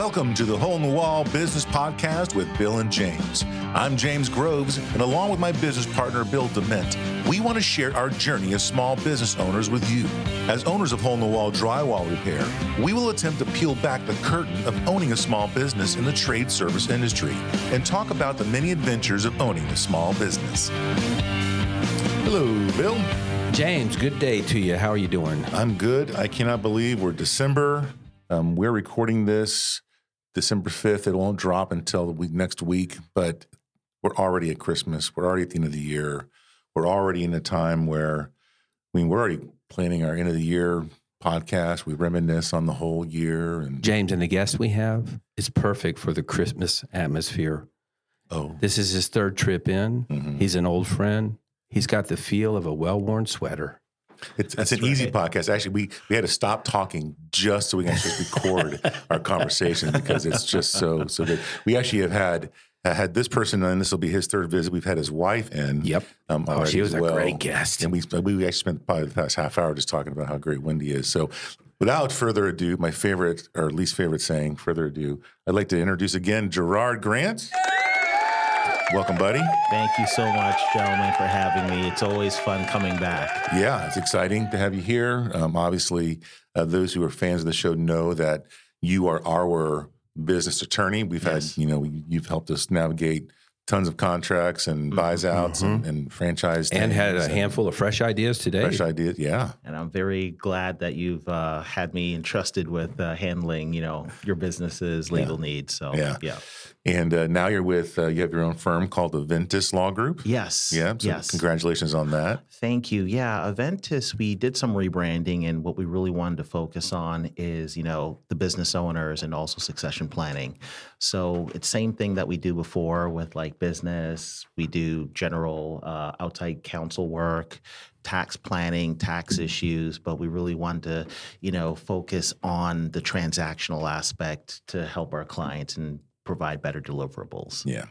Welcome to the Hole in the Wall Business Podcast with Bill and James. I'm James Groves, and along with my business partner, Bill Dement, we want to share our journey as small business owners with you. As owners of Hole in the Wall Drywall Repair, we will attempt to peel back the curtain of owning a small business in the trade service industry and talk about the many adventures of owning a small business. Hello, Bill. James, good day to you. How are you doing? I'm good. I cannot believe we're December. Um, we're recording this December 5th. It won't drop until the week, next week, but we're already at Christmas. We're already at the end of the year. We're already in a time where, I mean, we're already planning our end of the year podcast. We reminisce on the whole year. And James and the guest we have is perfect for the Christmas atmosphere. oh, This is his third trip in. Mhm. He's an old friend. He's got the feel of a well worn sweater. It's, it's an easy podcast. Actually, we we had to stop talking just so we can just record our conversation because it's just so so good. We actually have had uh, had this person, and this will be his third visit. We've had his wife in. Yep. Um, Oh, she was as a great guest. And we we actually spent probably the past half hour just talking about how great Wendy is. So, without further ado, my favorite or least favorite saying, further ado, I'd like to introduce again Gerrard Grant. Welcome, buddy. Thank you so much, gentlemen, for having me. It's always fun coming back. Yeah, it's exciting to have you here. Um, obviously, uh, those who are fans of the show know that you are our business attorney. We've Yes. had, you know, you've helped us navigate tons of contracts and buys outs and, and franchise And had a handful of fresh ideas today. fresh ideas. Yeah, And I'm very glad that you've uh, had me entrusted with uh, handling, you know, your business's legal needs. So, Yeah. yeah. And uh, now you're with uh, you have your own firm called the Aventus Law Group. Yes. Yeah, so yes. congratulations on that. Thank you. Yeah, Aventus, we did some rebranding, and what we really wanted to focus on is, you know, the business owners and also succession planning. So it's same thing that we do before with like business. We do general uh, outside counsel work, tax planning, tax issues, but we really want to, you know, focus on the transactional aspect to help our clients and provide better deliverables. Yeah,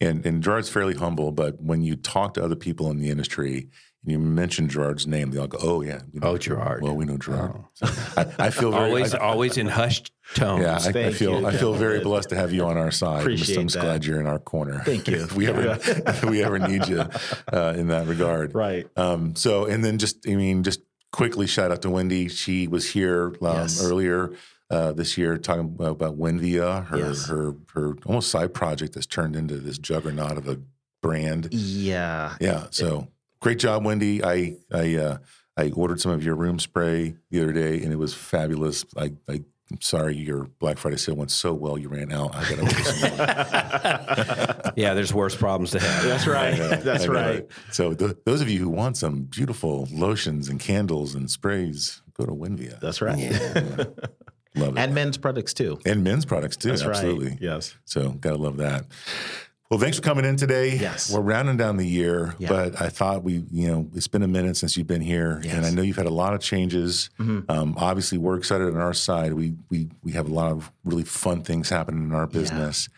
and and Gerrard's fairly humble, but when you talk to other people in the industry and you mention Gerrard's name, they all go, "Oh yeah, we know Oh, Gerrard. Well, we know Gerrard. So I, I feel very, Always, I- always in hushed tones. Yeah, I, I feel you, I feel very blessed to have you on our side. Appreciate I'm just that. glad you're in our corner. Thank you. if we ever if we ever need you uh, in that regard. Right. Um, so, and then just I mean, just quickly shout out to Wendy. She was here um, Yes. earlier uh, this year talking about Wenvia, her Yes. her her almost side project that's turned into this juggernaut of a brand. Yeah. Yeah. So great job, Wendy. I I uh, I ordered some of your room spray the other day, and it was fabulous. I, I I'm sorry your Black Friday sale went so well, you ran out. I got to order some more. Yeah, there's worse problems to have. That's right. know, That's right. So th- those of you who want some beautiful lotions and candles and sprays, go to Winvia. That's right. Love it. And men's products too. And men's products too. That's absolutely. right. Yes. So gotta love that. Well, thanks for coming in today. Yes. We're rounding down the year, Yeah. but I thought we, you know, it's been a minute since you've been here, and Yes. Mm-hmm. I know you've had a lot of changes. Um, obviously, we're excited on our side. We we we have a lot of really fun things happening in our business.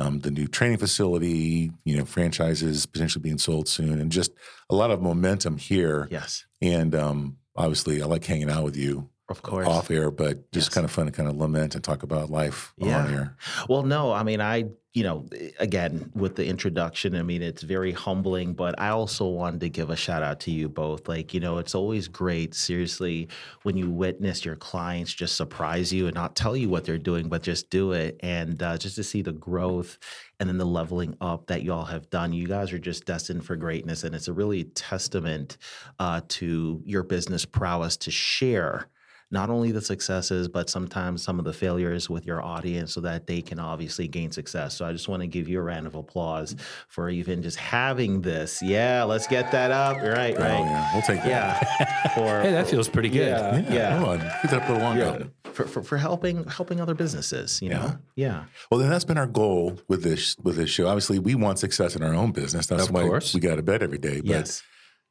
Um, the new training facility, you know, franchises potentially being sold soon, and just a lot of momentum here. Yes. And um, obviously, I like hanging out with you Of course. off air, but just Yes. kind of fun to kind of lament and talk about life Yeah. on air. Well, no, I mean, I, you know, again, with the introduction, I mean, it's very humbling, but I also wanted to give a shout out to you both. Like, you know, it's always great, seriously, when you witness your clients just surprise you and not tell you what they're doing, but just do it. And uh, just to see the growth and then the leveling up that you all have done. You guys are just destined for greatness. And it's a really testament uh, to your business prowess to share not only the successes, but sometimes some of the failures with your audience so that they can obviously gain success. So I just want to give you a round of applause mm-hmm. for even just having this. Yeah, let's get that up. Right, Oh right. yeah, we'll take that. Yeah. For, Hey, that feels pretty good. Yeah, yeah. Hold on, keep that up a little longer. For, for, for helping helping other businesses, you Yeah. know? Yeah. Well, then that's been our goal with this with this show. Obviously, we want success in our own business. That's Of why course. we got out of bed every day. But Yes.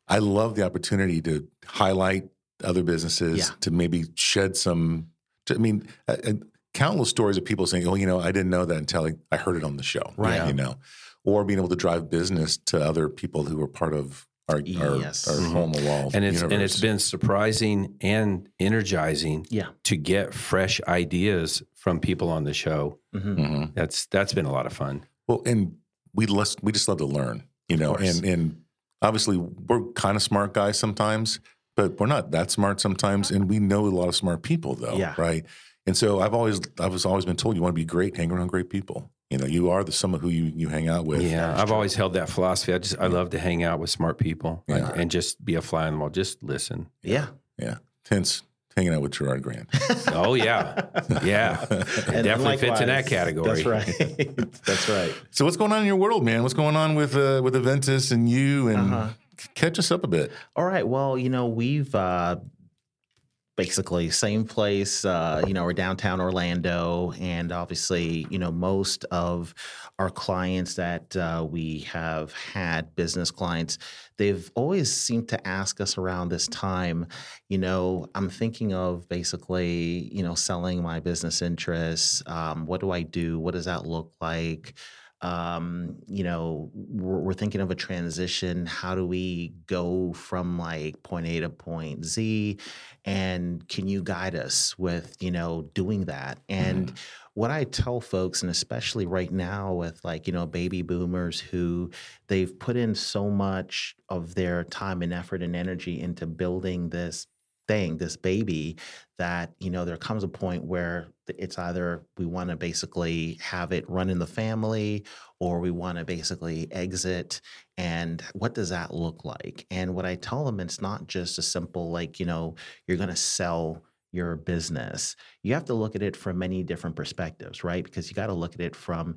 I love the opportunity to highlight other businesses, Yeah. to maybe shed some. I mean, uh, uh, countless stories of people saying, "Oh, you know, I didn't know that until I, I heard it on the show." Right. You know, or being able to drive business to other people who are part of our our, Yes. our hole in the wall and it's and it's been surprising and energizing Yeah. to get fresh ideas from people on the show. hmm Mhm. That's that's been a lot of fun. Well, and we less, we just love to learn, you know, course. and and obviously we're kind of smart guys sometimes, but we're not that smart sometimes, and we know a lot of smart people though, Yeah. right? And so I've always I've was always been told you want to be great, hang around great people. You know, you are the someone who you you hang out with. yeah, I've always held that philosophy. I just I love to hang out with smart people Yeah. and, and just be a fly on the wall. Just listen. Yeah. yeah. Hence hanging out with Gerrard Grant. Oh yeah, yeah. And definitely fits in that category. That's right. that's right. so what's going on in your world, man? What's going on with uh, with Aventus and you? And Uh-huh. Catch us up a bit. All right. Well, you know, we've uh, basically same place. Uh, you know, we're downtown Orlando, and obviously, you know, most of our clients that uh, we have had, business clients, they've always seemed to ask us around this time. You know, I'm thinking of basically, you know, selling my business interests. Um, what do I do? What does that look like? Um, you know, we're, we're thinking of a transition. How do we go from like point A to point Z? And can you guide us with, you know, doing that? And what I tell folks, and especially right now with like, you know, baby boomers who they've put in so much of their time and effort and energy into building this thing, this baby, that, you know, there comes a point where it's either we want to basically have it run in the family or we want to basically exit. And what does that look like? And what I tell them, it's not just a simple, like, you know, you're going to sell your business. You have to look at it from many different perspectives, right? Because you got to look at it from,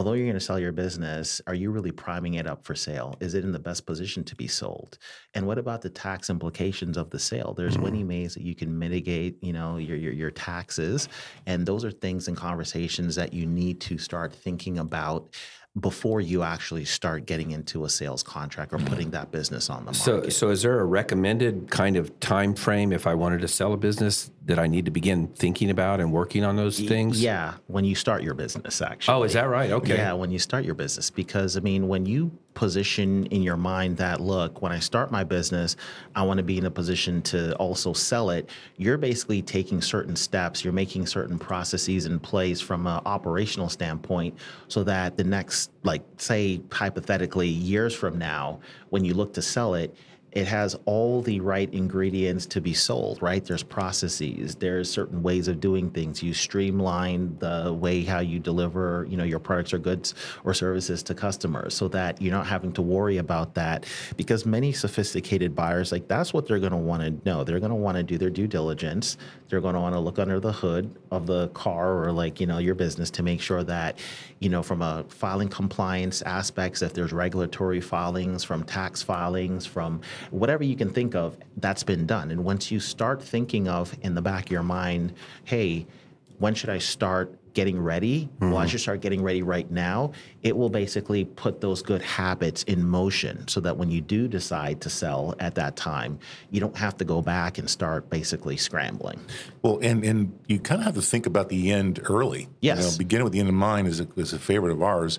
although you're going to sell your business, are you really priming it up for sale? Is it in the best position to be sold? And what about the tax implications of the sale? There's mm-hmm. many ways that you can mitigate, you know, your, your your taxes, and those are things and conversations that you need to start thinking about before you actually start getting into a sales contract or mm-hmm. putting that business on the market. So, so is there a recommended kind of time frame if I wanted to sell a business that I need to begin thinking about and working on those things? Yeah, when you start your business, actually. Oh, is that right? Okay. Yeah, when you start your business, because I mean, when you position in your mind that, look, when I start my business, I want to be in a position to also sell it, you're basically taking certain steps, you're making certain processes in place from an operational standpoint so that the next, like, say, hypothetically, years from now, when you look to sell it, it has all the right ingredients to be sold, right? There's processes, there's certain ways of doing things. You streamline the way how you deliver, you know, your products or goods or services to customers so that you're not having to worry about that because many sophisticated buyers like that's what they're going to want to know. They're going to want to do their due diligence. They're going to want to look under the hood of the car or like, you know, your business to make sure that, you know, from a filing compliance aspects, if there's regulatory filings, from tax filings, from whatever you can think of, that's been done. And once you start thinking of in the back of your mind, hey, when should I start getting ready? Well, I mm-hmm. should start getting ready right now. It will basically put those good habits in motion so that when you do decide to sell at that time, you don't have to go back and start basically scrambling. Well, and and you kind of have to think about the end early. Yes. You know, beginning with the end in mind is a, is a favorite of ours.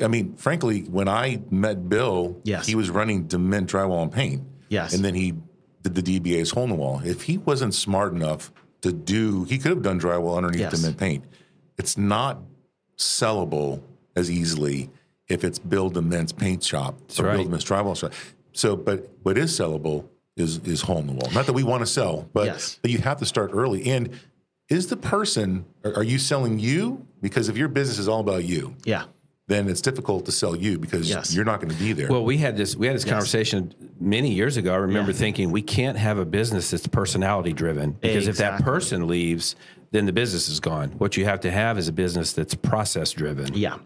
I mean, frankly, when I met Bill, Yes. he was running Dement Drywall and Paint. Yes. And then he did the DBA's hole in the wall. If he wasn't smart enough to do, he could have done drywall underneath Yes. Dement Paint. It's not sellable as easily if it's Bill Dement's paint shop or right. Bill Dement's drywall shop. So, but what is sellable is is hole in the wall. Not that we want to sell, but, Yes. but you have to start early. And is the person, are you selling you? Because if your business is all about you, Yeah. Then it's difficult to sell you because Yes. you're not going to be there. Well, we had this we had this conversation many years ago. I remember Yeah. thinking we can't have a business that's personality driven because if that person leaves, then the business is gone. What you have to have is a business that's process driven. Yeah.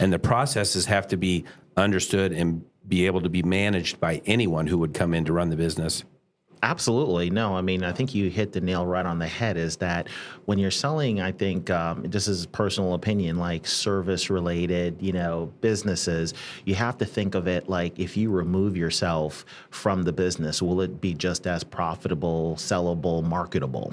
And the processes have to be understood and be able to be managed by anyone who would come in to run the business. Absolutely. No, I mean, I think you hit the nail right on the head is that when you're selling, I think um, this is personal opinion, like service related, you know, businesses, you have to think of it like if you remove yourself from the business, will it be just as profitable, sellable, marketable?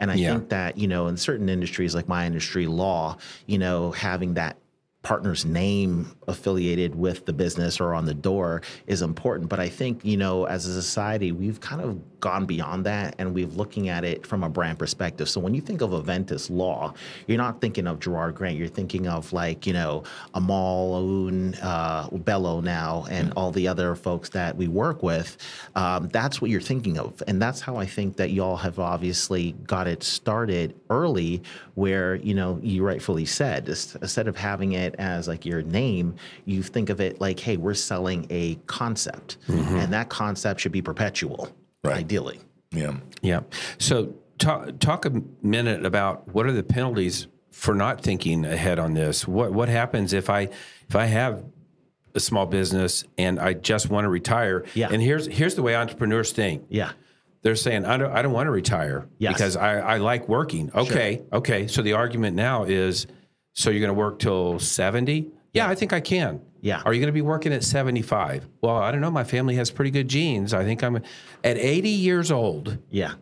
And I Yeah. think that, you know, in certain industries like my industry, law, you know, having that partner's name affiliated with the business or on the door is important. But I think, you know, as a society, we've kind of gone beyond that and we're looking at it from a brand perspective. So when you think of Aventus Law, you're not thinking of Gerrard Grant. You're thinking of like, you know, Amal Aoun, uh, Bello now, and all the other folks that we work with. Um, that's what you're thinking of. And that's how I think that y'all have obviously got it started early where, you know, you rightfully said, instead of having it as like your name, you think of it like, hey, we're selling a concept. And that concept should be perpetual Right. ideally. Yeah. Yeah. So talk talk a minute about what are the penalties for not thinking ahead on this. What what happens if I if I have a small business and I just want to retire? Yeah. And here's here's the way entrepreneurs think. Yeah. They're saying I don't I don't want to retire Yes. because I, I like working. Okay. Okay. So the argument now is so you're going to work till 70? Yeah, I think I can. Yeah. Are you going to be working at 75? Well, I don't know. My family has pretty good genes. I think I'm at 80 years old. Yeah.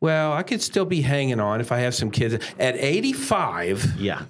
Well, I could still be hanging on if I have some kids. At 85, Yeah.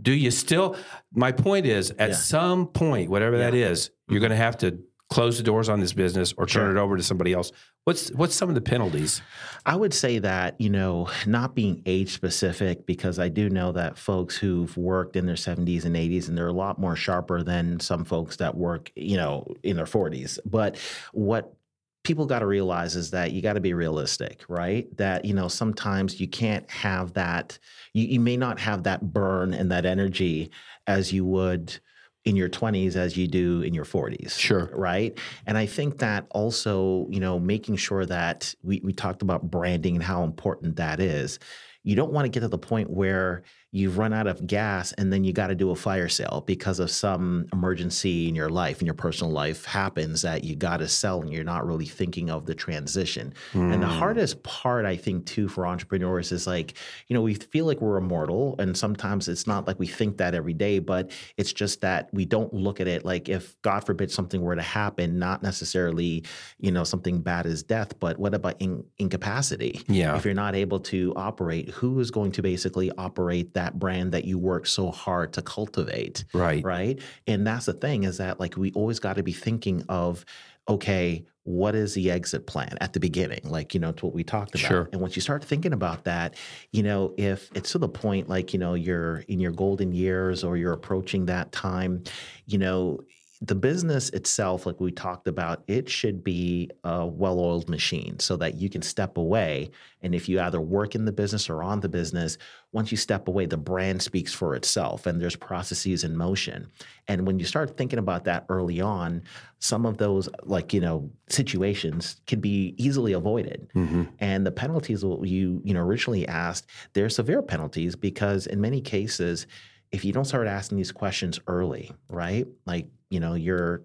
do you still? My point is, at Yeah. some point, whatever that is, you're going to have to close the doors on this business or turn Sure. it over to somebody else. What's what's some of the penalties? I would say that, you know, not being age specific, because I do know that folks who've worked in their 70s and 80s, and they're a lot more sharper than some folks that work, you know, in their 40s. But what people got to realize is that you got to be realistic, right? That, you know, sometimes you can't have that, you, you may not have that burn and that energy as you would in your 20s as you do in your 40s Sure. right? And i think that also you know making sure that we, we talked about branding and how important that is. You don't want to get to the point where you've run out of gas and then you got to do a fire sale because of some emergency in your life in your personal life happens that you got to sell and you're not really thinking of the transition. And the hmm. hardest part i think too for entrepreneurs is like you know we feel like we're immortal and sometimes it's not like we think that every day but it's just that we don't look at it like if god forbid something were to happen not necessarily you know something bad as death but what about in, incapacity? Yeah. if you're not able to operate who is going to basically operate that brand that you work so hard to cultivate Right. right and that's the thing is that like we always got to be thinking of okay what is the exit plan at the beginning like you know to what we talked about Sure. and once you start thinking about that you know if it's to the point like you know you're in your golden years or you're approaching that time you know the business itself, like we talked about, it should be a well oiled machine so that you can step away. And if you either work in the business or on the business, once you step away, the brand speaks for itself and there's processes in motion. And when you start thinking about that early on, some of those, like, you know, situations can be easily avoided. Mm-hmm. And the penalties you, you know, originally asked, they're severe penalties because in many cases, if you don't start asking these questions early, right? Like, you know, you're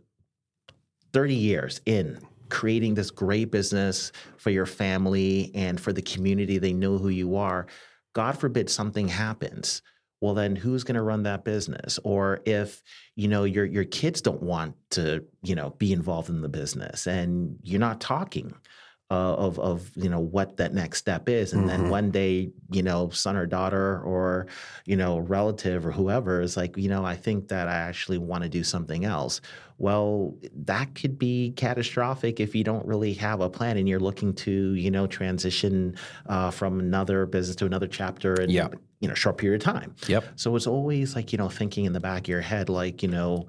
30 years in creating this great business for your family and for the community, they know who you are. God forbid something happens. Well, then who's going to run that business? Or if, you know, your your kids don't want to, you know, be involved in the business and you're not talking uh, of of you know what that next step is and then one day you know son or daughter or you know relative or whoever is like you know i think that i actually want to do something else well that could be catastrophic if you don't really have a plan and you're looking to you know transition uh, from another business to another chapter in Yeah. you know short period of time Yep. so it's always like, you know, thinking in the back of your head, like, you know,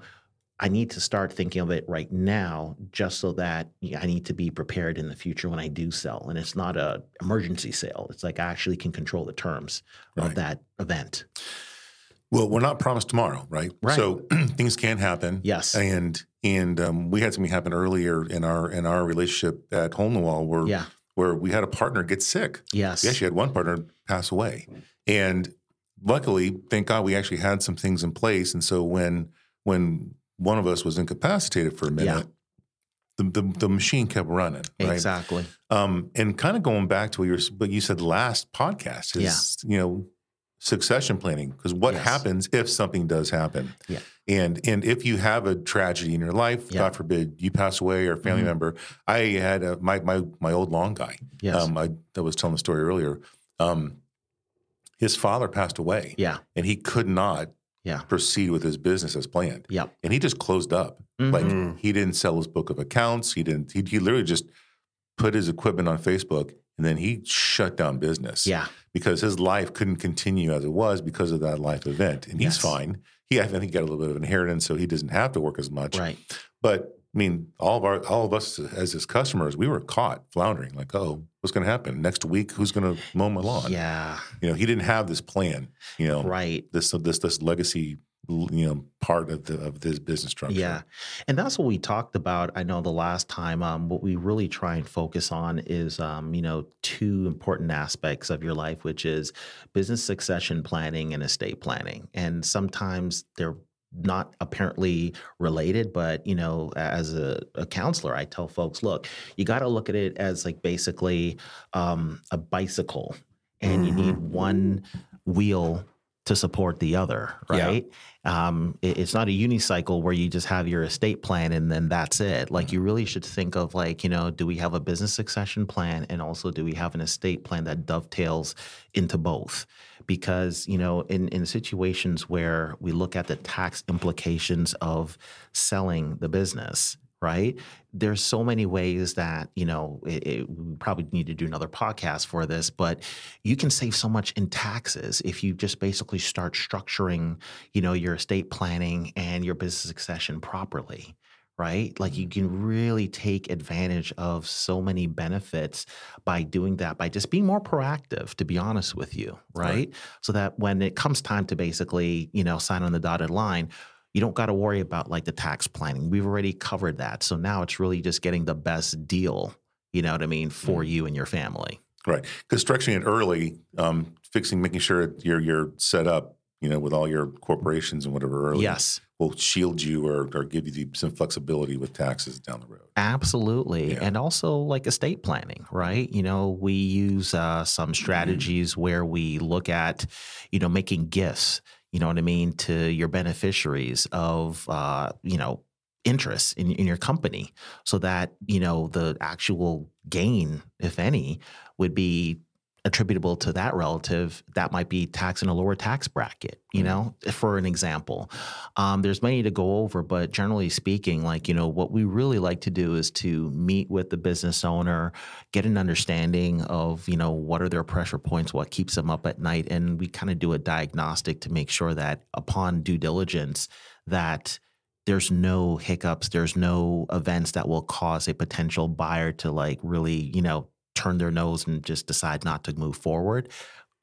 I need to start thinking of it right now just so that I need to be prepared in the future when I do sell. And it's not a emergency sale. It's like I actually can control the terms Right. of that event. Well, we're not promised tomorrow, right? Right. So things can happen. Yes. And and um, we had something happen earlier in our in our relationship at Hole in the Wall where Yeah. where we had a partner get sick. Yes. We actually had one partner pass away, and luckily, thank God, we actually had some things in place. And so when when one of us was incapacitated for a minute, the, the the machine kept running. Right. Exactly. Um, and kind of going back to what you were- what you said last podcast is you know succession planning because what Yes. happens if something does happen Yeah. and and if you have a tragedy in your life Yeah. god forbid you pass away or a family Mhm. member i had a, my my my old long guy Yes. um i, I was telling the story earlier um his father passed away yeah. and he could not Yeah. proceed with his business as planned. Yep. And he just closed up. Mhm. Like he didn't sell his book of accounts. He didn't. He, he literally just put his equipment on Facebook and then he shut down business. yeah. because his life couldn't continue as it was because of that life event, and he's Yes. fine. He, I think, he got a little bit of inheritance, so he doesn't have to work as much. Right. But I mean, all of our, all of us as his customers, we were caught floundering. Like, oh, what's going to happen next week? Who's going to mow my lawn? Yeah. You know, he didn't have this plan. You know, Right. this this this legacy, you know, part of the of this business structure. Yeah. And that's what we talked about. I know the last time, um, what we really try and focus on is, um, you know, two important aspects of your life, which is business succession planning and estate planning. And sometimes they're not apparently related, but, you know, as a, a counselor, I tell folks, look, you got to look at it as like basically um, a bicycle and you need one wheel to support the other, Yeah. right? Um, it- it's not a unicycle where you just have your estate plan and then that's it. Like you really should think of like, you know, do we have a business succession plan and also do we have an estate plan that dovetails into both? Because, you know, in, in situations where we look at the tax implications of selling the business, right? There's so many ways that, you know, it, it, we probably need to do another podcast for this, but you can save so much in taxes if you just basically start structuring, you know, your estate planning and your business succession properly. Right? Like you mm-hmm. can really take advantage of so many benefits by doing that, by just being more proactive, to be honest with you. Right. So that when it comes time to basically, you know, sign on the dotted line, you don't got to worry about like the tax planning. We've already covered that. So now it's really just getting the best deal, you know what I mean, for you and your family. Right. Because structuring it early, um, fixing, making sure you're you're set up, you know, with all your corporations and whatever early, Yes. will shield you or, or give you the, some flexibility with taxes down the road. Absolutely. Yeah. And also like estate planning, right? You know, we use uh, some strategies where we look at, you know, making gifts, you know what I mean, to your beneficiaries of, uh, you know, interest in, in your company. So that, you know, the actual gain, if any, would be attributable to that relative that might be taxed in a lower tax bracket you know for an example. Um, there's many to go over but generally speaking like you know what we really like to do is to meet with the business owner get an understanding of you know what are their pressure points what keeps them up at night and we kind of do a diagnostic to make sure that upon due diligence that there's no hiccups there's no events that will cause a potential buyer to like really you know turn their nose and just decide not to move forward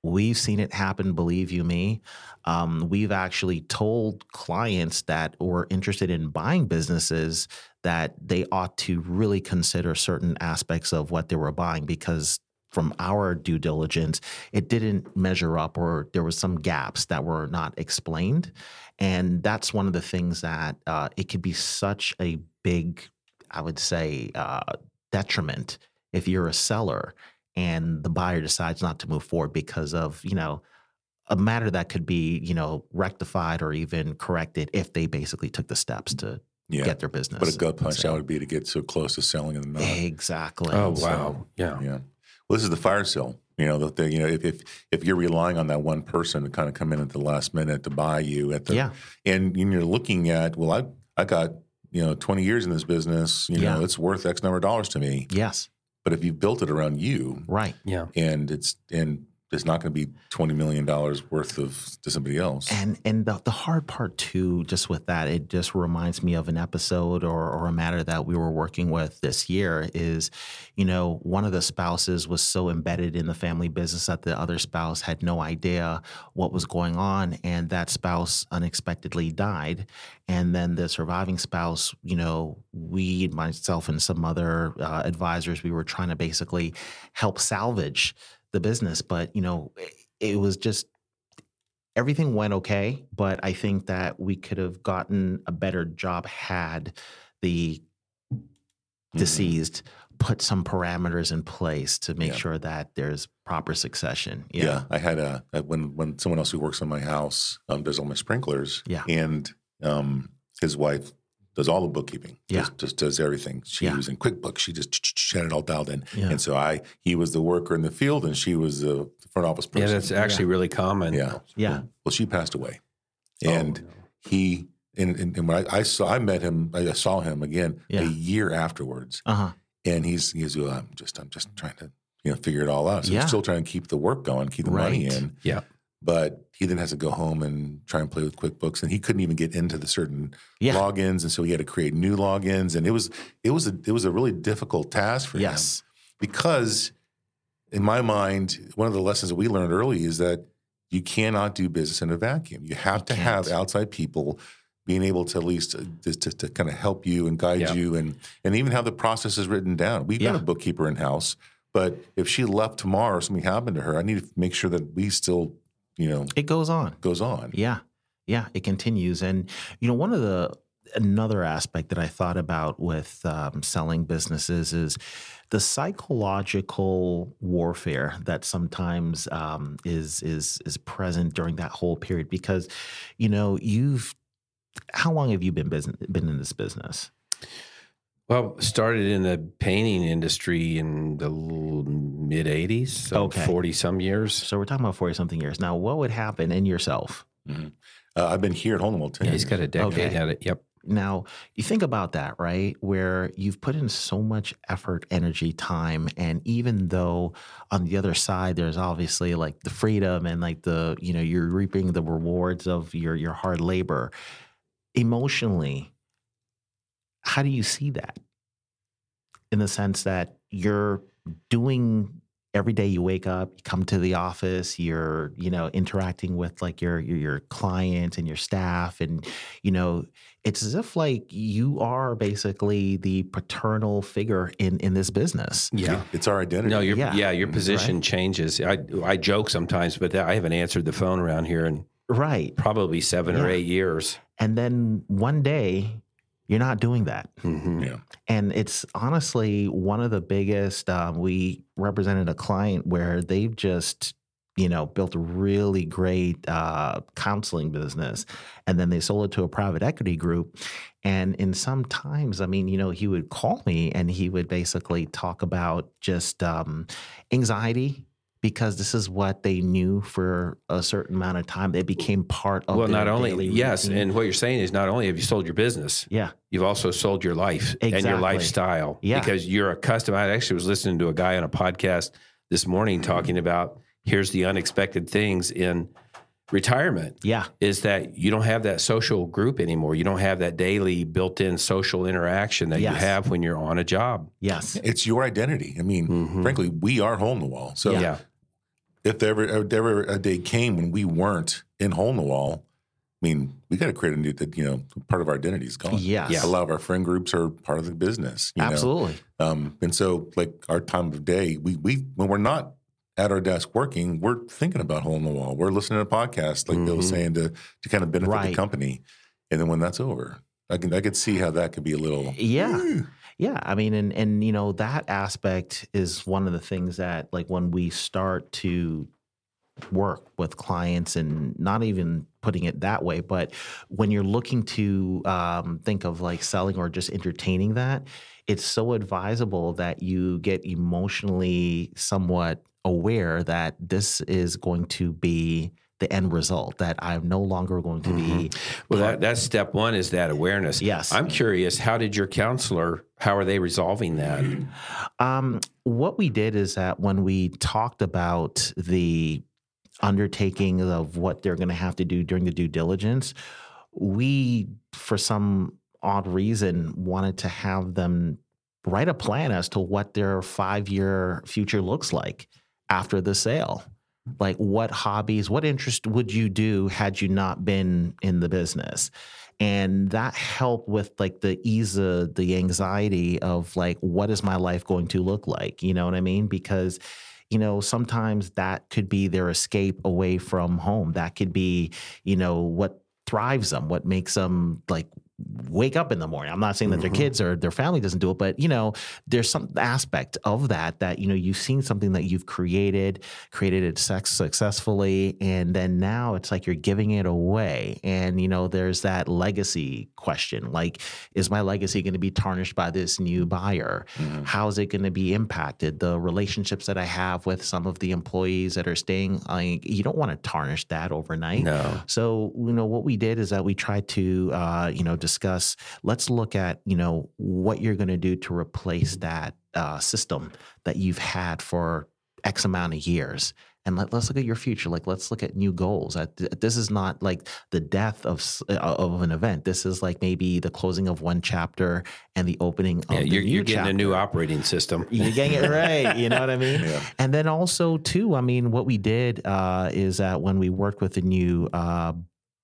We've seen it happen, believe you me. Um, we've actually told clients that were interested in buying businesses that they ought to really consider certain aspects of what they were buying because from our due diligence, it didn't measure up or there was some gaps that were not explained. And that's one of the things that uh, it could be such a big, I would say, uh, detriment if you're a seller and the buyer decides not to move forward because of you know a matter that could be you know rectified or even corrected if they basically took the steps mm, to Yeah. get their business. But a gut punch that would be to get so close to selling and not. Exactly. Oh So, wow, yeah. Yeah. Well, this is the fire sale. You know, the, the you know, if, if if you're relying on that one person to kind of come in at the last minute to buy you at the Yeah. and you're looking at, well, I I got you know 20 years in this business. You know, it's worth X number of dollars to me. Yes. But if you built it around you, Right. Yeah. and it's and it's not going to be 20 million dollars worth of to somebody else. And and the, the hard part too, just with that, it just reminds me of an episode or, or a matter that we were working with this year is, you know, one of the spouses was so embedded in the family business that the other spouse had no idea what was going on. And that spouse unexpectedly died. And then the surviving spouse, you know, we, myself and some other uh, advisors, we were trying to basically help salvage the business. But, you know, it, it was just everything went okay, but I think that we could have gotten a better job had the Mhm. deceased put some parameters in place to make Yeah. sure that there's proper succession. Yeah. Yeah. I had a a- when when someone else who works on my house um, does all my sprinklers. Yeah. and um, his wife does all the bookkeeping. Yeah. just, just does everything. She Yeah. was in QuickBooks. She just she had it all dialed in. Yeah. And so I he was the worker in the field, and she was the front office person. Yeah, that's actually really common. yeah Yeah. Well, well, she passed away. and he and, and, and when I, I saw I met him I saw him again Yeah. a year afterwards, Uh huh. and he's he's well, I'm just I'm just trying to you know figure it all out. So Yeah. he's still trying to keep the work going, keep the money Right. in. Yeah. But he then has to go home and try and play with QuickBooks, and he couldn't even get into the certain Yeah. logins, and so he had to create new logins, and it was it was a it was a really difficult task for him Yes. because in my mind, one of the lessons that we learned early is that you cannot do business in a vacuum. You have to have can't. outside people being able to at least uh, to, to, to kind of help you and guide Yeah. you and and even have the processes written down. We've got a bookkeeper in house, but if she left tomorrow or something happened to her, I need to make sure that we still, you know, It goes on. goes on. Yeah. Yeah. It continues. And, you know, one of the, another aspect that I thought about with um, selling businesses is the psychological warfare that sometimes um, is is is present during that whole period because you know you've how long have you been business been in this business Well, started in the painting industry in the mid 80s, so Okay. 40 some years. so we're talking about 40 something years now what would happen in yourself Mhm. Uh, I've been here at Hole in the Wall ten Yeah, years. he's got a decade Okay. at it. Yep. Now, you think about that, right? Where you've put in so much effort, energy, time, and even though on the other side there's obviously like the freedom and like the, you know, you're reaping the rewards of your your hard labor, emotionally, how do you see that? In the sense that you're doing every day you wake up, you come to the office, you're, you know, interacting with like your your, your clients and your staff and you know, it's as if like you are basically the paternal figure in in this business. Yeah. It's our identity. No, your Yeah. yeah, your mm-hmm. position changes. I I joke sometimes, but I haven't answered the phone around here in Right. probably seven or eight years. And then one day you're not doing that. Mhm. Yeah. And it's honestly one of the biggest. Um, we represented a client where they've just, you know, built a really great uh, counseling business, and then they sold it to a private equity group. And in some times, I mean, you know, he would call me and he would basically talk about just um, anxiety. Because this is what they knew for a certain amount of time, it became part of. Well, their not only daily yes, routine. and what you're saying is not only have you sold your business, yeah, you've also sold your life and your lifestyle. Yeah. Because you're accustomed. I actually was listening to a guy on a podcast this morning Mm-hmm. talking about here's the unexpected things in retirement yeah, is that you don't have that social group anymore. You don't have that daily built in social interaction that you have when you're on a job. yes, It's your identity. I mean, Mhm. frankly, we are hole in the wall. So yeah. If there ever, if there ever a day came when we weren't in hole in the wall, I mean, we got to create a new, that you know, part of our identity is gone. yes, Yeah. A lot of our friend groups are part of the business. You know? absolutely. Um, and so, like our time of day, we we when we're not at our desk working, we're thinking about hole in the wall. We're listening to podcasts, like Bill was saying, to to kind of benefit the company. And then when that's over, I can I could see how that could be a little. Yeah. Yeah. I mean, and and you know, that aspect is one of the things that like when we start to work with clients and not even putting it that way, but when you're looking to um, think of like selling or just entertaining that, it's so advisable that you get emotionally somewhat aware that this is going to be the end result, that I'm no longer going to be. Well, that, that's step one is that awareness. Yes. I'm curious, how did your counselor, how are they resolving that? Um, what we did is that when we talked about the undertaking of what they're going to have to do during the due diligence, we, for some odd reason, wanted to have them write a plan as to what their five year future looks like after the sale. Like, what hobbies, what interest would you do had you not been in the business? and that helped with like the ease of the anxiety of like what is my life going to look like? You know what i mean? Because you know sometimes that could be their escape away from home. That could be you know what thrives them what makes them like wake up in the morning. I'm not saying that Mm-hmm. their kids or their family doesn't do it, but you know, there's some aspect of that that you know you've seen something that you've created, created it sex successfully, and then now it's like you're giving it away, and you know, there's that legacy question, like, is my legacy going to be tarnished by this new buyer? Mm-hmm. How is it going to be impacted? The relationships that I have with some of the employees that are staying, like, you don't want to tarnish that overnight. No. So, you know, what we did is that we tried to, uh, you know, discuss, let's look at, you know, what you're going to do to replace that uh, system that you've had for X amount of years. And let, let's look at your future. Like, let's look at new goals. Th- This is not like the death of uh, of an event. This is like maybe the closing of one chapter and the opening of Yeah, the you're, you're getting a new operating system. You're getting it right. You know what I mean? Yeah. And then also too, I mean, what we did uh, is that when we worked with the new, uh,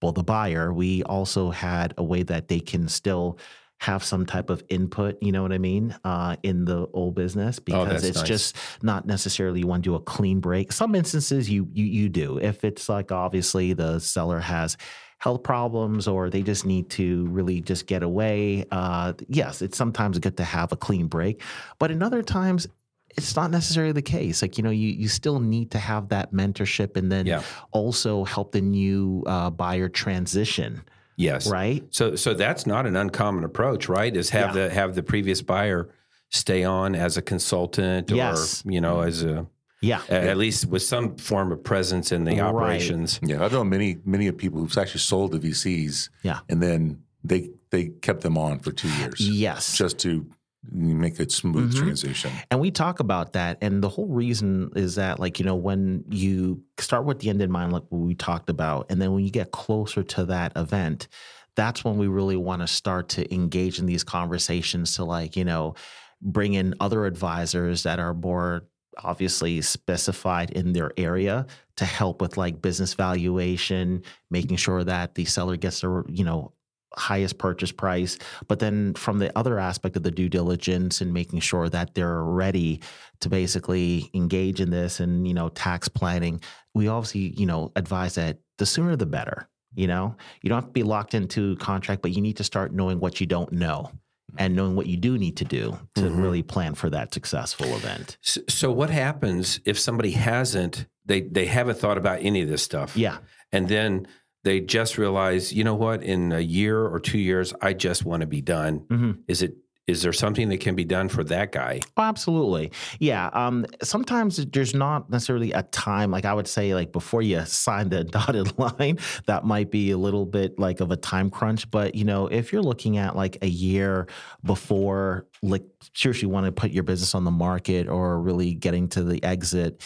well, the buyer, we also had a way that they can still have some type of input. You know what I mean? Uh, in the old business because Oh, it's nice. just not necessarily you want to do a clean break. Some instances you you you do if it's like obviously the seller has health problems or they just need to really just get away. Uh, yes, it's sometimes good to have a clean break, but in other times it's not necessarily the case. Like you know, you you still need to have that mentorship and then Yeah. also help the new uh, buyer transition, Yes. right? So so that's not an uncommon approach, right? Is have Yeah. the have the previous buyer stay on as a consultant or Yes. you know as a Yeah, at least with some form of presence in the Right. operations. Yeah, I've known many many of people who've actually sold to VCs. Yeah. and then they they kept them on for two years yes. just to make a smooth Mhm. transition. And we talk about that. And the whole reason is that, like, you know, when you start with the end in mind, like what we talked about, and then when you get closer to that event, that's when we really want to start to engage in these conversations to, like, you know, bring in other advisors that are more obviously specified in their area to help with like business valuation, making sure that the seller gets the, you know, highest purchase price. But then from the other aspect of the due diligence and making sure that they're ready to basically engage in this and you know tax planning we obviously you know advise that the sooner the better you know? You don't have to be locked into contract but you need to start knowing what you don't know and knowing what you do need to do to Mhm. really plan for that successful event. So, so what happens if somebody hasn't they they haven't thought about any of this stuff? yeah. And then they just realize, you know what, in a year or two years, I just want to be done. Mhm. Is it is there something that can be done for that guy? Oh, absolutely. Yeah. Um, sometimes there's not necessarily a time, like I would say, like before you sign the dotted line, that might be a little bit like of a time crunch. But, you know, if you're looking at like a year before, like, seriously want to put your business on the market or really getting to the exit,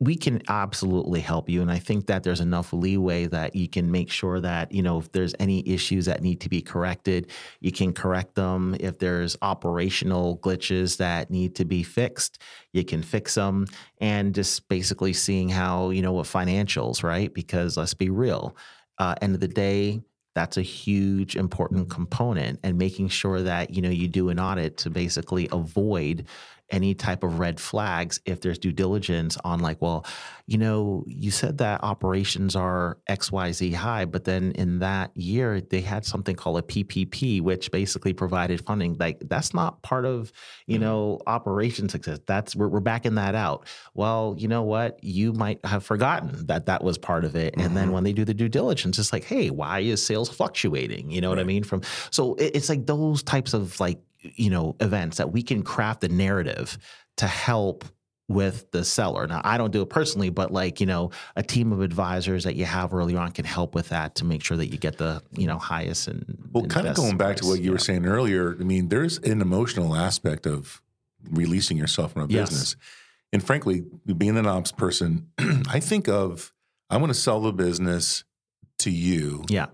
we can absolutely help you. And I think that there's enough leeway that you can make sure that, you know, if there's any issues that need to be corrected, you can correct them. If there's operational glitches that need to be fixed, you can fix them. And just basically seeing how, you know, what financials, right? Because let's be real, uh, end of the day, that's a huge important component and making sure that you know you do an audit to basically avoid any type of red flags if there's due diligence on like well you know you said that operations are xyz high but then in that year they had something called a ppp which basically provided funding. Like that's not part of you mm-hmm. know operation success that's we're, we're backing that out. Well you know what? You might have forgotten that that was part of it. And then mm-hmm. when they do the due diligence it's like hey why is sales fluctuating? You know what i mean? From so it- it's like those types of like you know events that we can craft a narrative to help with the seller now i don't do it personally but like you know a team of advisors that you have early on can help with that to make sure that you get the you know highest and Well, and kind of going back to what you were saying earlier, I mean, there's an emotional aspect of releasing yourself from a Yes. business. And frankly, being an ops person, I think of I want to sell the business to you. yeah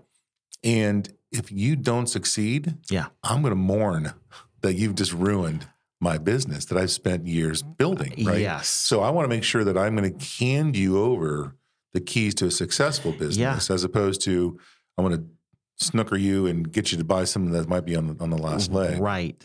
And if you don't succeed, Yeah. I'm going to mourn that you've just ruined my business that I've spent years building. Right. yes So I want to make sure that I'm going to hand you over the keys to a successful business as opposed to I want to snooker you and get you to buy something that might be on the, on the last leg. Right.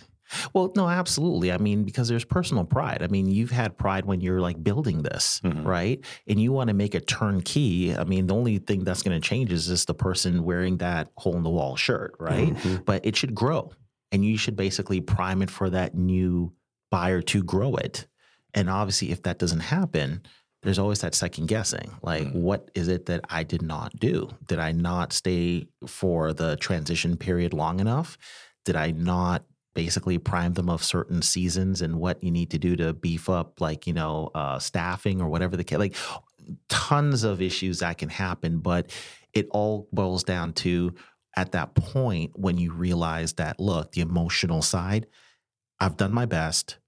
Well, no, absolutely. I mean, because there's personal pride. I mean, you've had pride when you're like building this, Mhm. right? And you want to make it turnkey. I mean, the only thing that's going to change is just the person wearing that hole in the wall shirt, right? Mhm. But it should grow. And you should basically prime it for that new buyer to grow it. And obviously, if that doesn't happen, there's always that second guessing. Like, Mm. what is it that I did not do? Did I not stay for the transition period long enough? Did I not basically prime them of certain seasons and what you need to do to beef up, like, you know, uh, staffing or whatever the case? Like, tons of issues that can happen, but it all boils down to at that point when you realize that, look, the emotional side, I've done my best.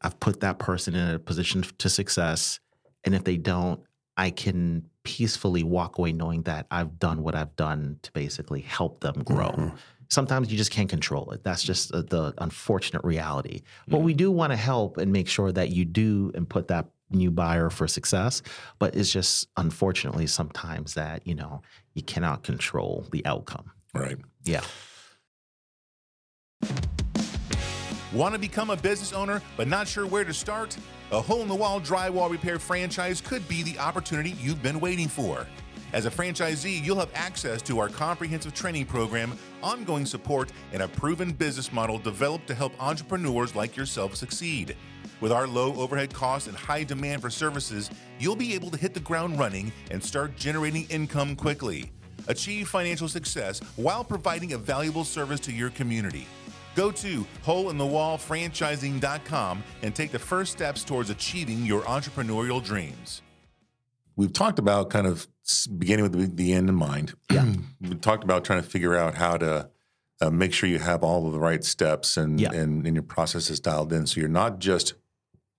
I've put that person in a position to success. And if they don't, I can peacefully walk away knowing that I've done what I've done to basically help them grow. Mhm. Sometimes you just can't control it. That's just uh, the unfortunate reality. But we do want to help and make sure that you do and put that new buyer for success. But it's just unfortunately sometimes that, you know, you cannot control the outcome. Right. Yeah. Want to become a business owner but not sure where to start? A hole in the wall drywall repair franchise could be the opportunity you've been waiting for. As a franchisee, you'll have access to our comprehensive training program, ongoing support, and a proven business model developed to help entrepreneurs like yourself succeed. With our low overhead costs and high demand for services, you'll be able to hit the ground running and start generating income quickly. Achieve financial success while providing a valuable service to your community. Go to holeinthewallfranchising.com and take the first steps towards achieving your entrepreneurial dreams. We've talked about kind of beginning with the, the end in mind. Yeah. we talked about trying to figure out how to uh, make sure you have all of the right steps and, Yeah. and, and your process is dialed in. So you're not just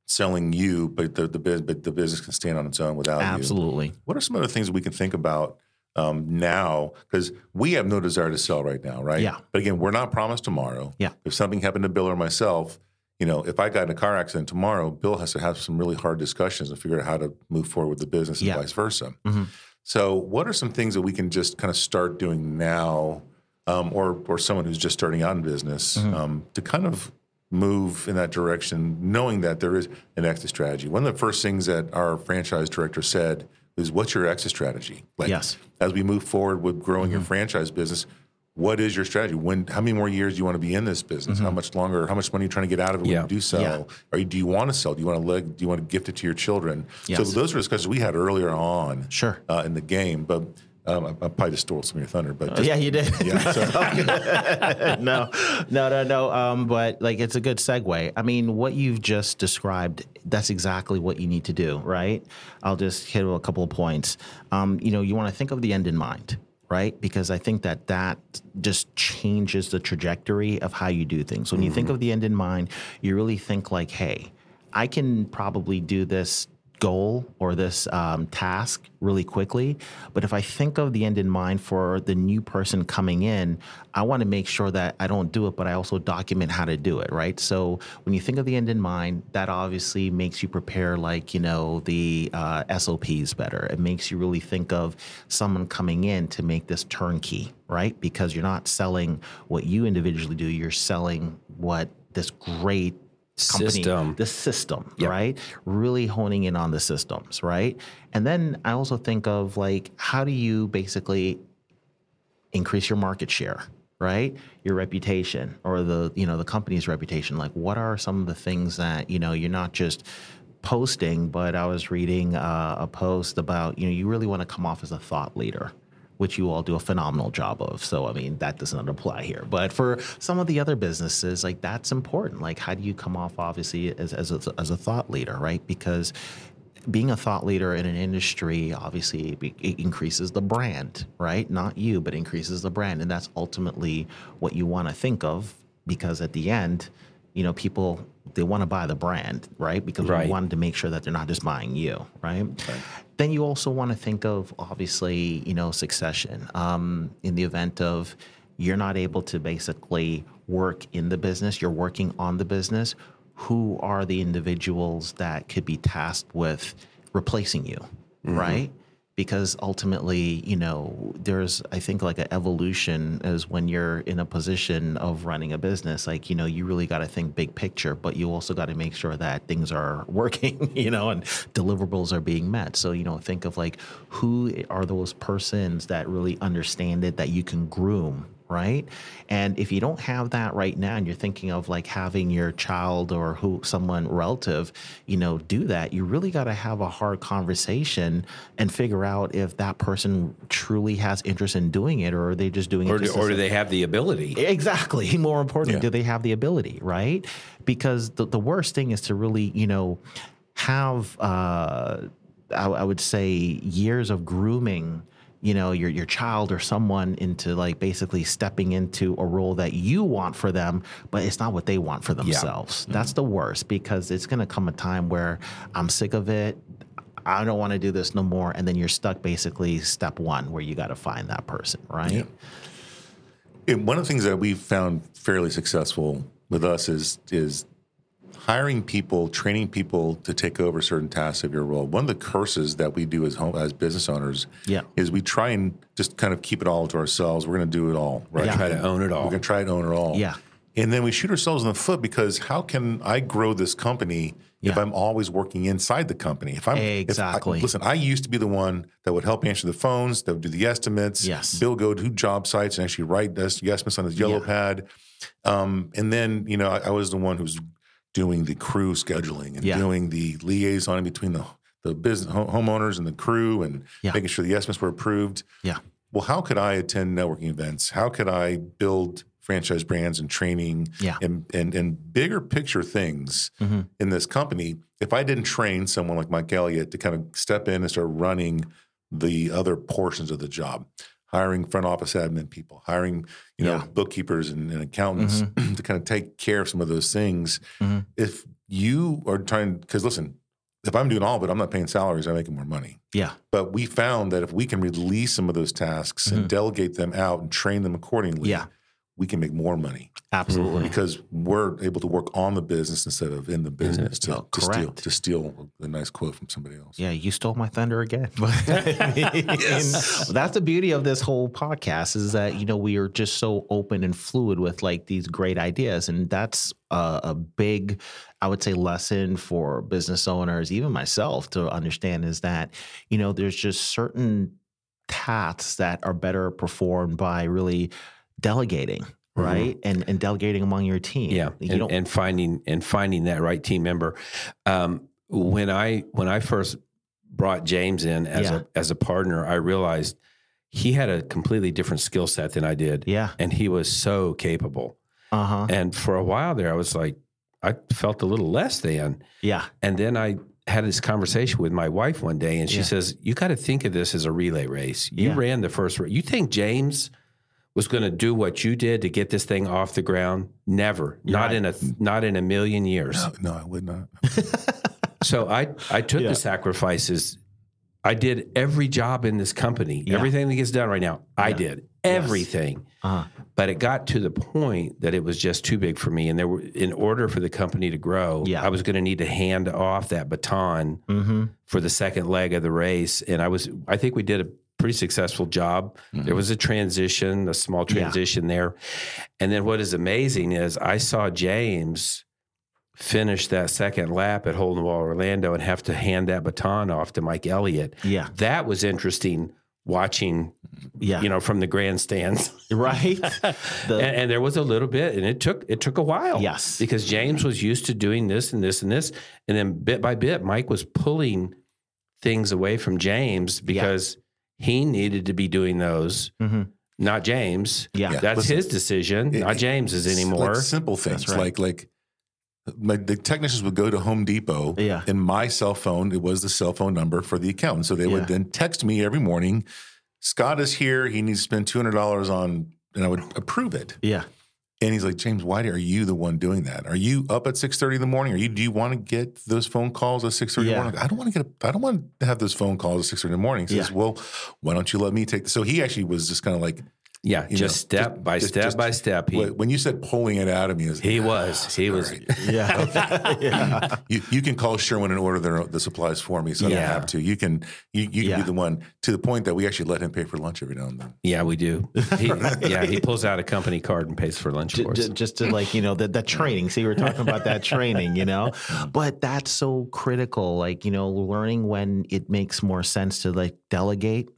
selling you, but the, the, but the business can stand on its own without you. Absolutely. What are some other things we can think about um, now? Because we have no desire to sell right now, right? Yeah. But again, we're not promised tomorrow. Yeah. If something happened to Bill or myself, you know, if I got in a car accident tomorrow, Bill has to have some really hard discussions and figure out how to move forward with the business and Yeah. vice versa. Mhm. So, what are some things that we can just kind of start doing now, um, or or someone who's just starting out in business Mm-hmm. um, to kind of move in that direction, knowing that there is an exit strategy? One of the first things that our franchise director said is, "What's your exit strategy?" Like, Yes. as we move forward with growing Mm-hmm. your franchise business, what is your strategy? When, how many more years do you want to be in this business? How much longer? How much money are you trying to get out of it Yeah. when you do sell? Mm-hmm. Yeah. Or do you want to sell? Do you want to leg, do you want to gift it to your children? So those are discussions we had earlier on Sure. uh, in the game. But um, I, I probably just stole some of your thunder. But just, yeah, you did. yeah, so- no, no, no, no. Um, but like, it's a good segue. I mean, what you've just described, that's exactly what you need to do, right? I'll just hit a couple of points. Um, you know, you want to think of the end in mind, right? Because I think that that just changes the trajectory of how you do things. When you think mm-hmm. of the end in mind, you really think like, hey, I can probably do this goal or this um, task really quickly. But if I think of the end in mind for the new person coming in, I want to make sure that I don't do it, but I also document how to do it, right? So when you think of the end in mind, that obviously makes you prepare, like, you know, the uh, SOPs better. It makes you really think of someone coming in to make this turnkey, right? Because you're not selling what you individually do, you're selling what this great company, System. the system, Yep. right? Really honing in on the systems, right? And then I also think of like, how do you basically increase your market share, right? Your reputation or the, you know, the company's reputation. Like, what are some of the things that, you know, you're not just posting, but I was reading uh, a post about, you know, you really want to come off as a thought leader. Which you all do a phenomenal job of. So, I mean, that does not apply here. But for some of the other businesses, like that's important. Like, how do you come off, obviously, as, as, a, as a thought leader, right? Because being a thought leader in an industry obviously it increases the brand, right? Not you, but increases the brand, and that's ultimately what you want to think of because at the end, you know, people they want to buy the brand, right? Because Right. we wanted to make sure that they're not just buying you, right? Then you also want to think of obviously, you know, succession. Um, in the event of you're not able to basically work in the business, you're working on the business. Who are the individuals that could be tasked with replacing you, right? Because ultimately, you know, there's I think like an evolution as when you're in a position of running a business. Like you know, you really got to think big picture, but you also got to make sure that things are working, you know, and deliverables are being met. So you know, think of like who are those persons that really understand it that you can groom right? And if you don't have that right now and you're thinking of like having your child or who someone relative, you know, do that, you really got to have a hard conversation and figure out if that person truly has interest in doing it or are they just doing or it do, or do they have the ability? Exactly. More importantly, Yeah. do they have the ability, right? Because the, the worst thing is to really, you know, have, uh, I, I would say, years of grooming, you know, your, your child or someone into like basically stepping into a role that you want for them, but it's not what they want for themselves. Mm-hmm. That's the worst because it's going to come a time where I'm sick of it. I don't want to do this no more. And then you're stuck basically step one where you got to find that person, right? And one of the things that we've found fairly successful with us is is hiring people, training people to take over certain tasks of your role. One of the curses that we do as home as business owners Yeah. is we try and just kind of keep it all to ourselves. We're going to do it all, right? Yeah. Try to own it all. We're going to try to own it all. Yeah. And then we shoot ourselves in the foot because how can I grow this company if I'm always working inside the company? If I'm exactly if I- Exactly. listen, I used to be the one that would help answer the phones, that would do the estimates. Yes. Bill go to job sites and actually write the estimates on his yellow Yeah. pad. Um, and then you know I, I was the one who's doing the crew scheduling and Yeah. doing the liaison between the the business homeowners and the crew and Yeah. making sure the estimates were approved Yeah. well, how could I attend networking events? How could I build franchise brands and training Yeah. and, and, and bigger picture things Mm-hmm. in this company if I didn't train someone like Mike Elliott to kind of step in and start running the other portions of the job? Hiring front office admin people, hiring you know Yeah. Mm-hmm. bookkeepers and, and accountants to kind of take care of some of those things. Mhm. If you are trying, because listen, if I'm doing all of it, I'm not paying salaries. I'm making more money. Yeah. But we found that if we can release some of those tasks and delegate them out and train them accordingly, Mm-hmm. Yeah. We can make more money Absolutely. Mm-hmm. because we're able to work on the business instead of in the business to, to steal to steal a nice quote from somebody else. Yeah, you stole my thunder again. But that's the beauty of this whole podcast is that you know we are just so open and fluid with like these great ideas, and that's a, a big, I would say, lesson for business owners, even myself, to understand is that you know there's just certain tasks that are better performed by really delegating. Right and and delegating among your team. Yeah, you and, and finding and finding that right team member. Um, when I when I first brought James in as Yeah. a as a partner, I realized he had a completely different skill set than I did. yeah. and he was so capable. Uh huh. And for a while there, I was like, I felt a little less than. Yeah. And then I had this conversation with my wife one day, and she Yeah. says, "You got to think of this as a relay race. You Yeah. ran the first race. You think James was going to do what you did to get this thing off the ground? Never. not right. in a not in a million years. No, no, I would not. So I I took Yeah. the sacrifices. I did every job in this company. Yeah. Everything that gets done right now, I did everything. Uh-huh. But it got to the point that it was just too big for me, and there were in order for the company to grow, Yeah. I was going to need to hand off that baton Mm-hmm. for the second leg of the race, and I was. I think we did a pretty successful job. There mm-hmm. was a transition, a small Yeah. transition there, and then what is amazing is I saw James finish that second lap at Hole in the Wall Orlando and have to hand that baton off to Mike Elliott. Yeah. That was interesting watching, Yeah. you know, from the grandstands. right. The- and, and there was a little bit, and it took it took a while. Yes. because James was used to doing this and this and this, and then bit by bit, Mike was pulling things away from James because he needed to be doing those, Mhm. not James. Yeah. Yeah. That's Listen, his decision, it- not it- James's Like anymore. simple things right. like like my, the technicians would go to Home Depot. Yeah. And my cell phone, it was the cell phone number for the account, So they Yeah. would then text me every morning. Scott is here. He needs to spend two hundred dollars on, and I would approve it. Yeah. And he's like, James, why are you the one doing that? Are you up at six thirty in the morning? Are you? Do you want to get those phone calls at six thirty Yeah. in the morning? I don't want to get. I don't want to have those phone calls at six thirty in the morning. He says, Yeah. well, why don't you let me take? So he actually was just kind of like, Yeah, You just know, step just- by just- step just- by step. He When you said pulling it out of me, was, he "Ah, was. He was. right." Yeah. yeah. You, you can call Sherwin and order the, the supplies for me, so I don't have to. You can you, you can Yeah. be the one to the point that we actually let him pay for lunch every now and then. Yeah, we do. He, yeah, he pulls out a company card and pays for lunch J- for j- us. just to like you know that that training see we are talking about that training you know but that's so critical like you know learning when it makes more sense to like delegate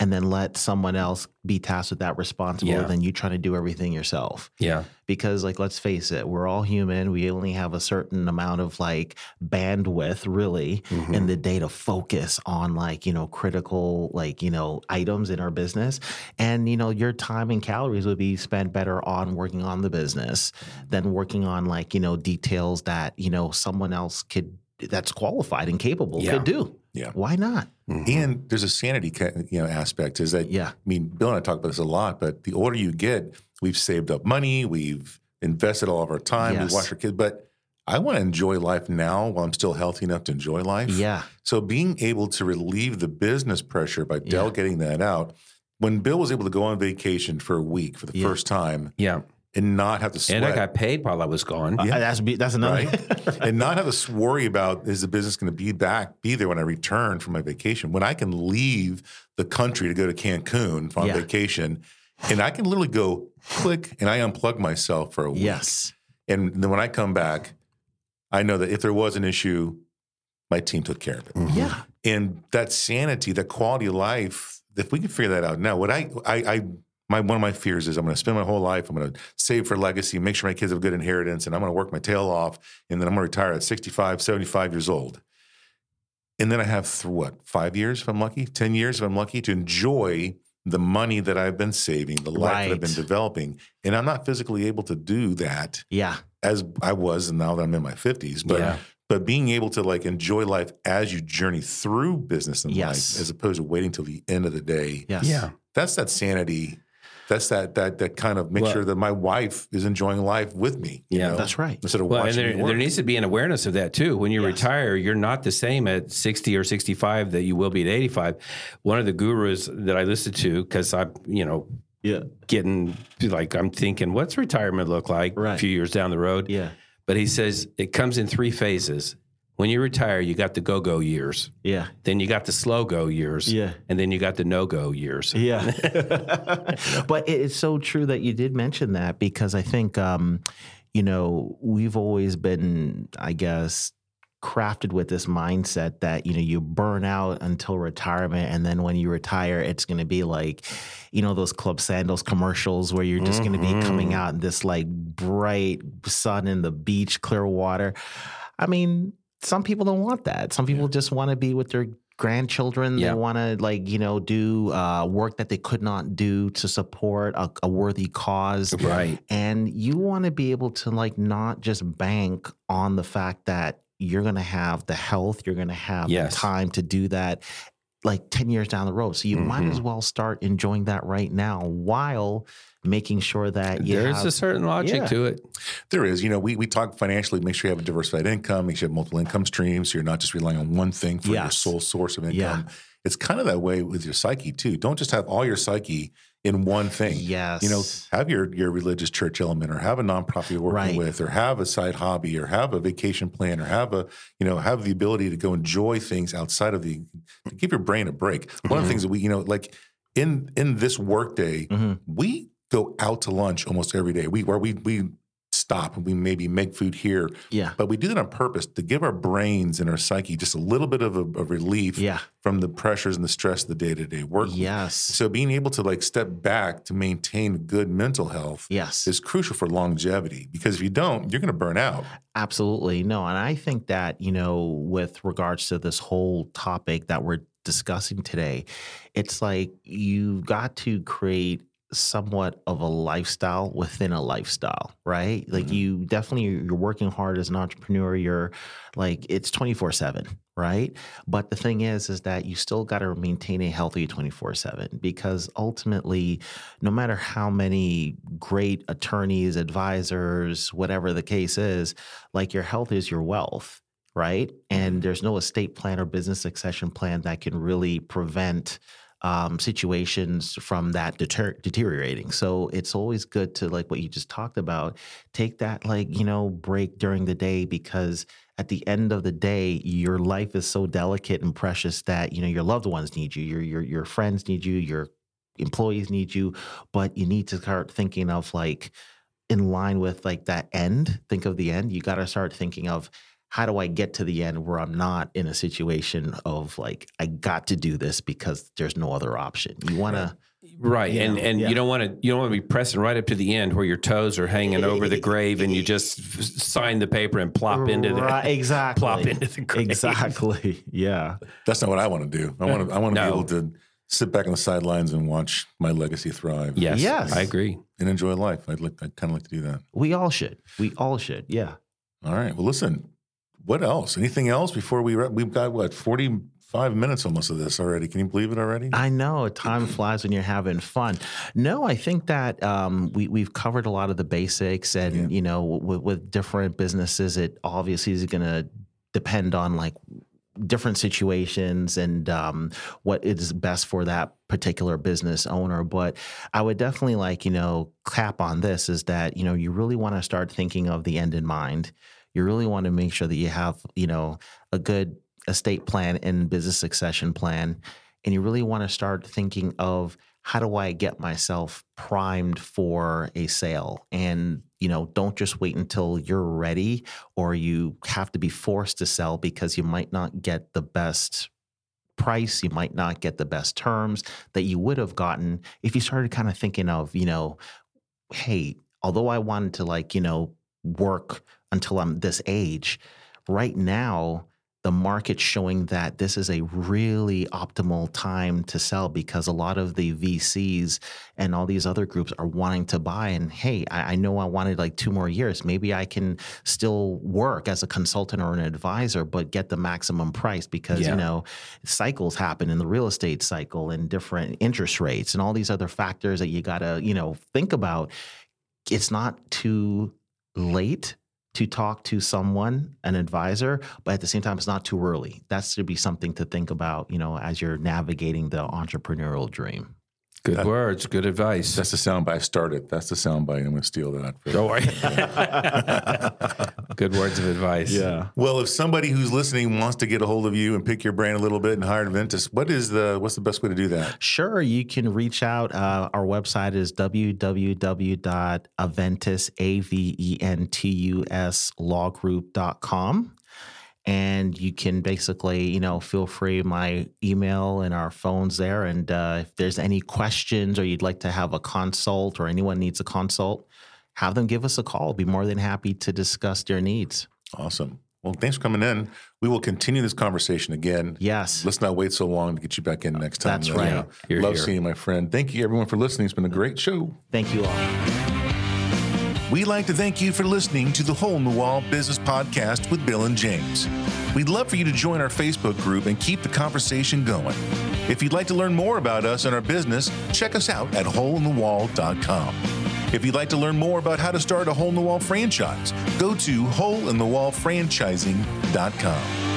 and then let someone else be tasked with that responsible Yeah. than you trying to do everything yourself Yeah, because like let's face it we're all human we only have a certain amount of like bandwidth really Mhm. in the day to focus on like you know critical like you know items in our business and you know your time and calories would be spent better on working on the business than working on like you know details that you know someone else could that's qualified and capable Yeah. could do Yeah. why not Mhm. And there's a sanity you know aspect is that yeah I mean Bill and I talk about this a lot, but the older you get, we've saved up money, we've invested all of our time, Yes. we watch our kids, but I want to enjoy life now while I'm still healthy enough to enjoy life. yeah So being able to relieve the business pressure by Yeah. delegating that out. When Bill was able to go on vacation for a week for the Yeah. first time yeah. And not have to sweat, And I got paid while I was gone. Uh, that's be- that's another right? and not have to worry about is the business going to be back, be there when I return from my vacation. When I can leave the country to go to Cancun on Yeah. vacation, and I can literally go click and I unplug myself for a week. yes And then when I come back, I know that if there was an issue, my team took care of it. Mhm. yeah And that sanity, that quality of life, if we can figure that out now, what I, I, I my one of my fears is I'm going to spend my whole life. I'm going to save for legacy, make sure my kids have a good inheritance, and I'm going to work my tail off, and then I'm going to retire at 65, 75 years old. And then I have th- what five years if I'm lucky, ten years if I'm lucky to enjoy the money that I've been saving, the life that I've been developing, and I'm not physically able to do that yeah as I was, and now that I'm in my 50s. But Yeah. but being able to like enjoy life as you journey through business and Yes. life, as opposed to waiting till the end of the day. yes Yeah. That's that sanity. That's that that that kind of make Well- sure that my wife is enjoying life with me. you Yeah. know, That's right. Instead of Well, and there, me work. there needs to be an awareness of that too. When you Yes. retire, you're not the same at 60 or 65 that you will be at 85. One of the gurus that I listened to, because I'm, you know, yeah getting like, I'm thinking, what's retirement look like a few years down the road? yeah But he says it comes in three phases. When you retire, you got the go go years, yeah then you got the slow go years, Yeah. and then you got the no go years. Yeah. but it's so true that you did mention that because I think, um, you know, we've always been, I guess, crafted with this mindset that, you know, you burn out until retirement. And then when you retire, it's going to be like, you know, those Club Sandals commercials where you're just going to be coming Mhm. out in this like bright sun in the beach, clear water. I mean, some people don't want that. Some people just want to be with their grandchildren. Yeah. They want to like you know do uh, work that they could not do to support a, a worthy cause. Right. And you want to be able to like not just bank on the fact that you're going to have the health, you're going to have Yes. the time to do that like 10 years down the road. So you might Mhm. as well start enjoying that right now while making sure that you There's have a certain logic Yeah. to it. There is, you know, we, we talk financially, make sure you have a diversified income, make sure you have multiple income streams. So you're not just relying on one thing for your sole source of income. Yeah. It's kind of that way with your psyche too. Don't just have all your psyche in one thing. Yes. You know, have your your religious church element or have a nonprofit you're working Right. with or have a side hobby or have a vacation plan or have a, you know, have the ability to go enjoy things outside of the to give your brain a break. One of the things that we, you know, like in in this workday, Mhm. we go out to lunch almost every day. We where we we stop and we maybe make food here, Yeah. but we do that on purpose to give our brains and our psyche just a little bit of a, a relief Yeah. from the pressures and the stress of the day to day work. Yes. So being able to like step back to maintain good mental health Yes. is crucial for longevity because if you don't, you're going to burn out. Absolutely. No. And I think that, you know, with regards to this whole topic that we're discussing today, it's like you've got to create somewhat of a lifestyle within a lifestyle, right? Like Mhm. you definitely you're working hard as an entrepreneur, you're like it's 24/7, right? But the thing is is that you still got to maintain a healthy 24/7 because ultimately no matter how many great attorneys, advisors, whatever the case is, like your health is your wealth, right? And there's no estate plan or business succession plan that can really prevent um, situations from that deter- deteriorating. So it's always good to like what you just talked about, take that like you know break during the day because at the end of the day, your life is so delicate and precious that you know your loved ones need you, your your your friends need you, your employees need you, but you need to start thinking of like in line with like that end. Think of the end. You got to start thinking of how do I get to the end where I'm not in a situation of like I got to do this because there's no other option. You want to right, you and know, and yeah. you don't want to you don't want to be pressing right up to the end where your toes are hanging over the grave and you just sign the paper and plop into the Right, exactly plop into the grave. exactly yeah That's not what I want to do. I uh, want to. I want to No. be able to sit back on the sidelines and watch my legacy thrive. Yes, Yes. I agree. and enjoy life. I'd like. I'd kind of like to do that. we all should we all should yeah All right. Well, listen. What else? Anything else before we? wrap? We've got what forty-five minutes almost of this already. Can you believe it already? I know time flies when you're having fun. No, I think that um, we we've covered a lot of the basics, and Yeah. you know, with, with different businesses, it obviously is going to depend on like different situations and um, what is best for that particular business owner. But I would definitely like you know cap on this is that you know you really want to start thinking of the end in mind. You really want to make sure that you have you know a good estate plan and business succession plan and you really want to start thinking of how do I get myself primed for a sale? And, you know, don't just wait until you're ready or you have to be forced to sell because you might not get the best price, you might not get the best terms that you would have gotten if you started kind of thinking of, you know, hey, although I wanted to like, you know, work until I'm this age, right now the market's showing that this is a really optimal time to sell because a lot of the VCs and all these other groups are wanting to buy. And hey, I, I know I wanted like two more years. Maybe I can still work as a consultant or an advisor, but get the maximum price because, Yeah. you know, cycles happen in the real estate cycle and different interest rates and all these other factors that you got to, you know, think about. It's not too late to talk to someone, an advisor, but at the same time, it's not too early. That should be something to think about, you know, as you're navigating the entrepreneurial dream. Good That- words, good advice. That's the soundbite. I started. That's the soundbite. I'm going to steal that. Don't worry. good words of advice. Yeah. Well, if somebody who's listening wants to get a hold of you and pick your brain a little bit and hire Aventus, what is the what's the best way to do that? Sure, you can reach out. Uh, our website is www.aventus, A-V-E-N-T-U-S, lawgroup.com. And you can basically, you know, feel free my email and our phones there. And uh, if there's any questions or you'd like to have a consult or anyone needs a consult, have them give us a call. Be more than happy to discuss their needs. Awesome. Well, thanks for coming in. We will continue this conversation again. Yes. Let's not wait so long to get you back in next time. That's though. right. Yeah. Here, Love here. seeing you, my friend. Thank you, everyone, for listening. It's been a great show. Thank you all. We'd like to thank you for listening to the Hole in the Wall Business Podcast with Bill and James. We'd love for you to join our Facebook group and keep the conversation going. If you'd like to learn more about us and our business, check us out at holeinthewall.com. If you'd like to learn more about how to start a hole in the wall franchise, go to holeinthewallfranchising.com.